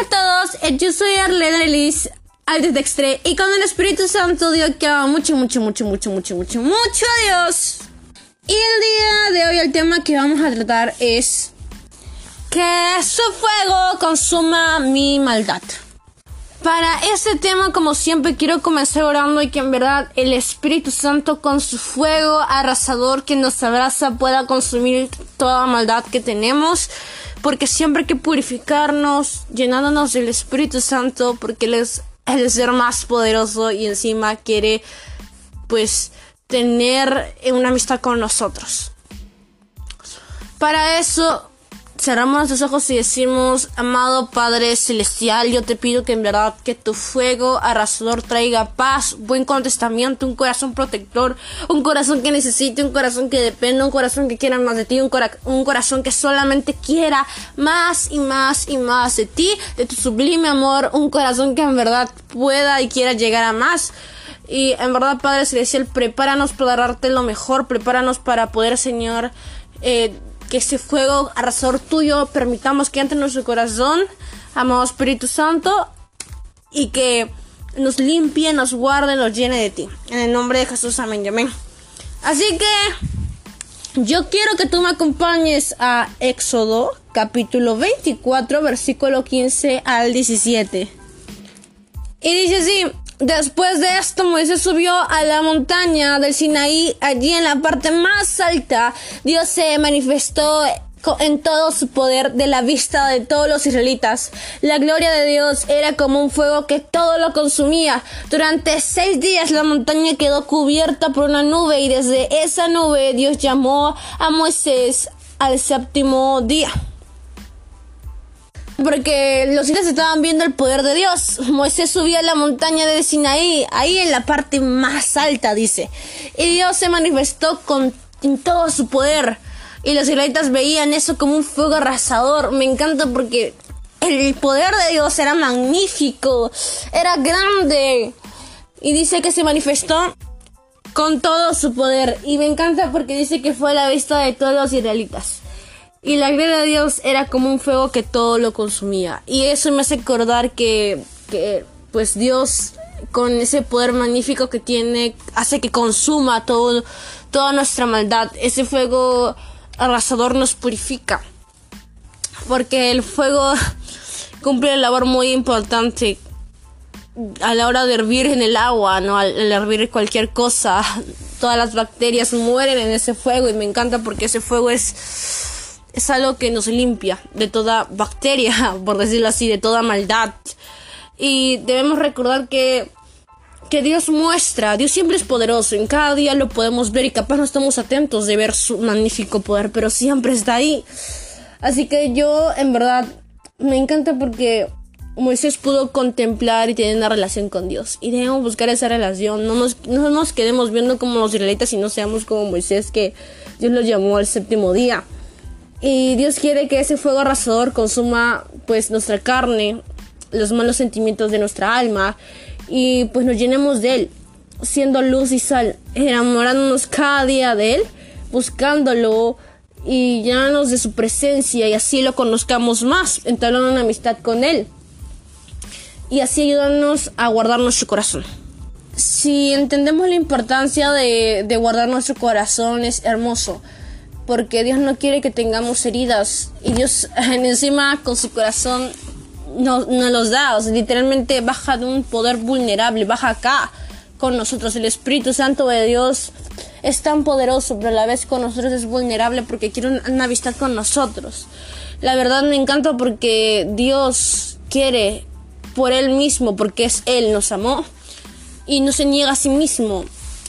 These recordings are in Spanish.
a todos, eh, yo soy Arlene Liz Altextre y con el Espíritu Santo Dios que mucho, mucho, mucho, mucho, mucho, mucho, mucho a Dios. Y el día de hoy el tema que vamos a tratar es que su fuego consuma mi maldad. Para este tema, como siempre, quiero comenzar orando y que en verdad el Espíritu Santo con su fuego arrasador que nos abraza pueda consumir toda maldad que tenemos porque siempre hay que purificarnos, llenándonos del Espíritu Santo, porque Él es el ser más poderoso y encima quiere, pues, tener una amistad con nosotros. Para eso cerramos los ojos y decimos, amado Padre Celestial, yo te pido que en verdad que tu fuego arrasador traiga paz, buen contestamiento, un corazón protector, un corazón que necesite, un corazón que dependa, un corazón que quiera más de ti, un, un corazón que solamente quiera más y más y más de ti, de tu sublime amor, un corazón que en verdad pueda y quiera llegar a más. Y en verdad, Padre Celestial, prepáranos para darte lo mejor, prepáranos para poder, Señor, eh, que ese fuego arrasador tuyo permitamos que entre en nuestro corazón, amado Espíritu Santo, y que nos limpie, nos guarde, nos llene de ti. En el nombre de Jesús, amén amén. Así que yo quiero que tú me acompañes a Éxodo, capítulo 24, versículo 15 al 17. Y dice así, Después de esto, Moisés subió a la montaña del Sinaí. Allí en la parte más alta, Dios se manifestó en todo su poder de la vista de todos los israelitas. La gloria de Dios era como un fuego que todo lo consumía. Durante seis días la montaña quedó cubierta por una nube y desde esa nube Dios llamó a Moisés al séptimo día porque los israelitas estaban viendo el poder de Dios. Moisés subía a la montaña de Sinaí, ahí en la parte más alta, dice. Y Dios se manifestó con todo su poder. Y los israelitas veían eso como un fuego arrasador. Me encanta porque el poder de Dios era magnífico, era grande. Y dice que se manifestó con todo su poder. Y me encanta porque dice que fue a la vista de todos los israelitas. Y la gloria de Dios era como un fuego que todo lo consumía. Y eso me hace acordar que, que pues Dios con ese poder magnífico que tiene hace que consuma todo, toda nuestra maldad. Ese fuego arrasador nos purifica. Porque el fuego cumple una labor muy importante a la hora de hervir en el agua, ¿no? Al, al hervir cualquier cosa, todas las bacterias mueren en ese fuego y me encanta porque ese fuego es es algo que nos limpia de toda bacteria, por decirlo así, de toda maldad. Y debemos recordar que, que Dios muestra, Dios siempre es poderoso, en cada día lo podemos ver y capaz no estamos atentos de ver su magnífico poder, pero siempre está ahí. Así que yo en verdad me encanta porque Moisés pudo contemplar y tener una relación con Dios. Y debemos buscar esa relación. No nos, no nos quedemos viendo como los israelitas y no seamos como Moisés que Dios lo llamó al séptimo día. Y Dios quiere que ese fuego arrasador consuma pues nuestra carne, los malos sentimientos de nuestra alma y pues nos llenemos de Él, siendo luz y sal, enamorándonos cada día de Él, buscándolo y llenarnos de su presencia y así lo conozcamos más, entablando una amistad con Él y así ayudarnos a guardar nuestro corazón. Si entendemos la importancia de, de guardar nuestro corazón es hermoso porque Dios no quiere que tengamos heridas y Dios encima con su corazón nos, los da, o sea, literalmente baja de un poder vulnerable, baja acá con nosotros. El Espíritu Santo de Dios es tan poderoso, pero a la vez con nosotros es vulnerable porque quiere una amistad con nosotros. La verdad me encanta porque Dios quiere por Él mismo, porque es Él, nos amó y no se niega a sí mismo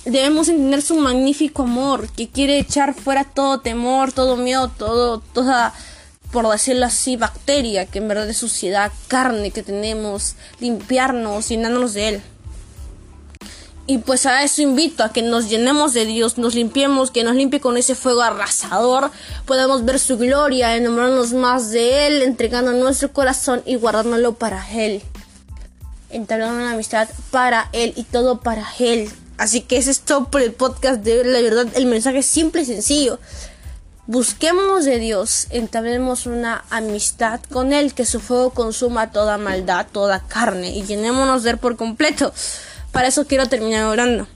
debemos entender su magnífico amor que quiere echar fuera todo temor, todo miedo, todo, toda, por decirlo así, bacteria que en verdad es suciedad, carne que tenemos, limpiarnos, llenándonos de Él. Y pues a eso invito, a que nos llenemos de Dios, nos limpiemos, que nos limpie con ese fuego arrasador, podamos ver su gloria, enamorarnos más de Él, entregando nuestro corazón y guardárnoslo para Él. Entablando una amistad para Él y todo para Él. Así que eso es todo por el podcast de La verdad, el mensaje es simple y sencillo. Busquemos de Dios, entablemos una amistad con Él, que su fuego consuma toda maldad, toda carne, y llenémonos de Él por completo. Para eso quiero terminar orando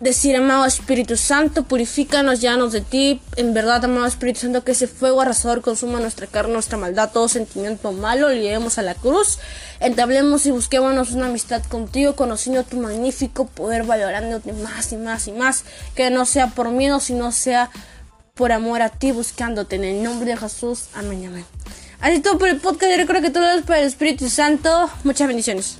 decir, amado Espíritu Santo, purifícanos, llanos de ti. En verdad, amado Espíritu Santo, que ese fuego arrasador consuma nuestra carne, nuestra maldad, todo sentimiento malo, lo llevemos a la cruz. Entablemos y busquémonos una amistad contigo, conociendo tu magnífico poder, valorándote más y más y más. Que no sea por miedo, sino sea por amor a ti, buscándote. En el nombre de Jesús. Amén, amén. Así todo por el podcast. Yo que todo es para el Espíritu Santo. Muchas bendiciones.